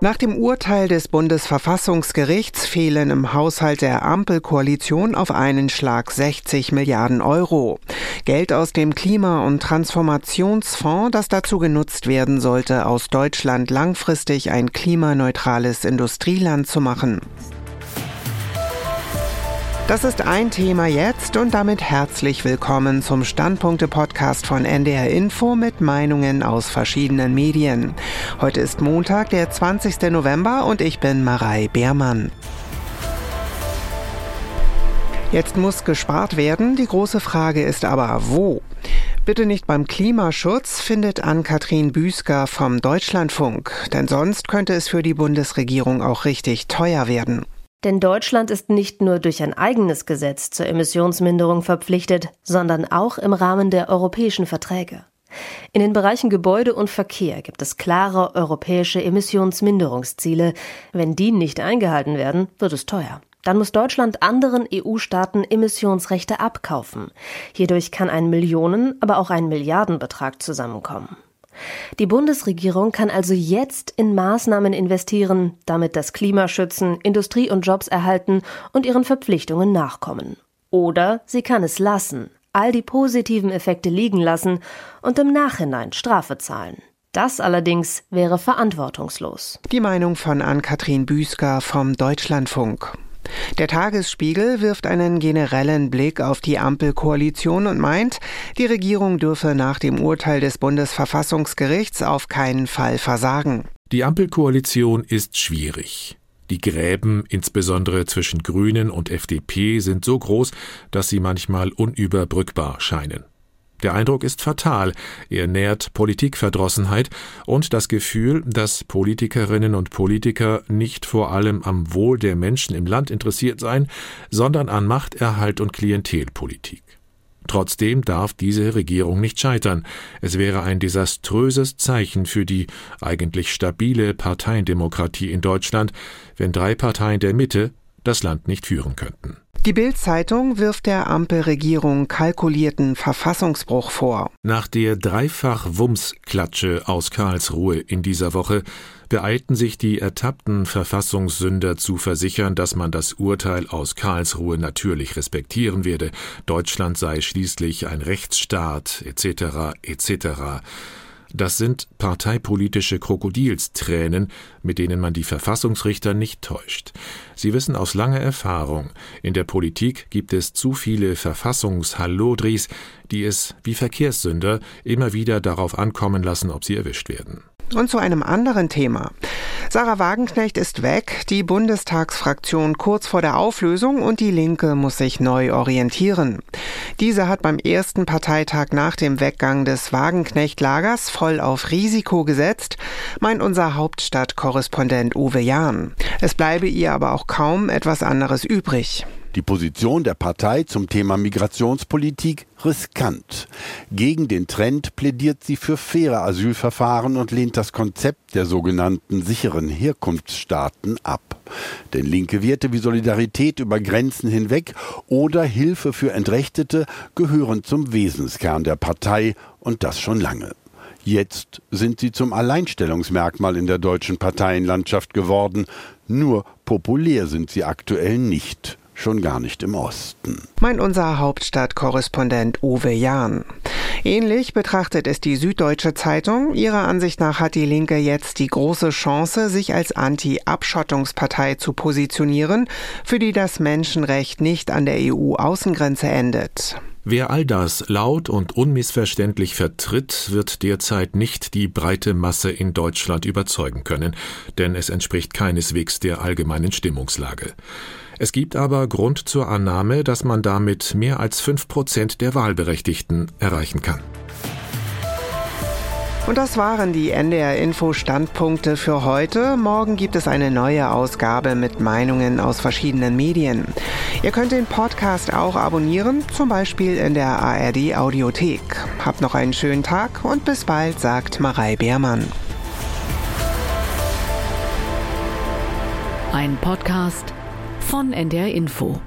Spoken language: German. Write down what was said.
Nach dem Urteil des Bundesverfassungsgerichts fehlen im Haushalt der Ampelkoalition auf einen Schlag 60 Milliarden Euro. Geld aus dem Klima- und Transformationsfonds, das dazu genutzt werden sollte, aus Deutschland langfristig ein klimaneutrales Industrieland zu machen. Das ist ein Thema jetzt und damit herzlich willkommen zum Standpunkte-Podcast von NDR Info mit Meinungen aus verschiedenen Medien. Heute ist Montag, der 20. November und ich bin Marei Beermann. Jetzt muss gespart werden. Die große Frage ist aber, wo? Bitte nicht beim Klimaschutz, findet Ann-Kathrin Büsker vom Deutschlandfunk. Denn sonst könnte es für die Bundesregierung auch richtig teuer werden. Denn Deutschland ist nicht nur durch ein eigenes Gesetz zur Emissionsminderung verpflichtet, sondern auch im Rahmen der europäischen Verträge. In den Bereichen Gebäude und Verkehr gibt es klare europäische Emissionsminderungsziele. Wenn die nicht eingehalten werden, wird es teuer. Dann muss Deutschland anderen EU-Staaten Emissionsrechte abkaufen. Hierdurch kann ein Millionen, aber auch ein Milliardenbetrag zusammenkommen. Die Bundesregierung kann also jetzt in Maßnahmen investieren, damit das Klima schützen, Industrie und Jobs erhalten und ihren Verpflichtungen nachkommen. Oder sie kann es lassen, all die positiven Effekte liegen lassen und im Nachhinein Strafe zahlen. Das allerdings wäre verantwortungslos. Die Meinung von Ann-Kathrin Büsker vom Deutschlandfunk. Der Tagesspiegel wirft einen generellen Blick auf die Ampelkoalition und meint, die Regierung dürfe nach dem Urteil des Bundesverfassungsgerichts auf keinen Fall versagen. Die Ampelkoalition ist schwierig. Die Gräben, insbesondere zwischen Grünen und FDP, sind so groß, dass sie manchmal unüberbrückbar scheinen. Der Eindruck ist fatal. Er nährt Politikverdrossenheit und das Gefühl, dass Politikerinnen und Politiker nicht vor allem am Wohl der Menschen im Land interessiert seien, sondern an Machterhalt und Klientelpolitik. Trotzdem darf diese Regierung nicht scheitern. Es wäre ein desaströses Zeichen für die eigentlich stabile Parteiendemokratie in Deutschland, wenn drei Parteien der Mitte das Land nicht führen könnten. Die Bild-Zeitung wirft der Ampelregierung kalkulierten Verfassungsbruch vor. Nach der Dreifach-Wumms-Klatsche aus Karlsruhe in dieser Woche beeilten sich die ertappten Verfassungssünder zu versichern, dass man das Urteil aus Karlsruhe natürlich respektieren werde. Deutschland sei schließlich ein Rechtsstaat etc. etc. Das sind parteipolitische Krokodilstränen, mit denen man die Verfassungsrichter nicht täuscht. Sie wissen aus langer Erfahrung, in der Politik gibt es zu viele Verfassungshallodris, die es, wie Verkehrssünder, immer wieder darauf ankommen lassen, ob sie erwischt werden. Und zu einem anderen Thema. Sarah Wagenknecht ist weg, die Bundestagsfraktion kurz vor der Auflösung und die Linke muss sich neu orientieren. Diese hat beim ersten Parteitag nach dem Weggang des Wagenknecht-Lagers voll auf Risiko gesetzt, meint unser Hauptstadtkorrespondent Uwe Jahn. Es bleibe ihr aber auch kaum etwas anderes übrig. Die Position der Partei zum Thema Migrationspolitik riskant. Gegen den Trend plädiert sie für faire Asylverfahren und lehnt das Konzept der sogenannten sicheren Herkunftsstaaten ab. Denn linke Werte wie Solidarität über Grenzen hinweg oder Hilfe für Entrechtete gehören zum Wesenskern der Partei und das schon lange. Jetzt sind sie zum Alleinstellungsmerkmal in der deutschen Parteienlandschaft geworden. Nur populär sind sie aktuell nicht schon gar nicht im Osten. Meint unser Hauptstadtkorrespondent Uwe Jahn. Ähnlich betrachtet es die Süddeutsche Zeitung. Ihrer Ansicht nach hat die Linke jetzt die große Chance, sich als Anti-Abschottungspartei zu positionieren, für die das Menschenrecht nicht an der EU-Außengrenze endet. Wer all das laut und unmissverständlich vertritt, wird derzeit nicht die breite Masse in Deutschland überzeugen können, denn es entspricht keineswegs der allgemeinen Stimmungslage. Es gibt aber Grund zur Annahme, dass man damit mehr als fünf Prozent der Wahlberechtigten erreichen kann. Und das waren die NDR Info Standpunkte für heute. Morgen gibt es eine neue Ausgabe mit Meinungen aus verschiedenen Medien. Ihr könnt den Podcast auch abonnieren, zum Beispiel in der ARD Audiothek. Habt noch einen schönen Tag und bis bald, sagt Marei Beermann. Ein Podcast von NDR Info.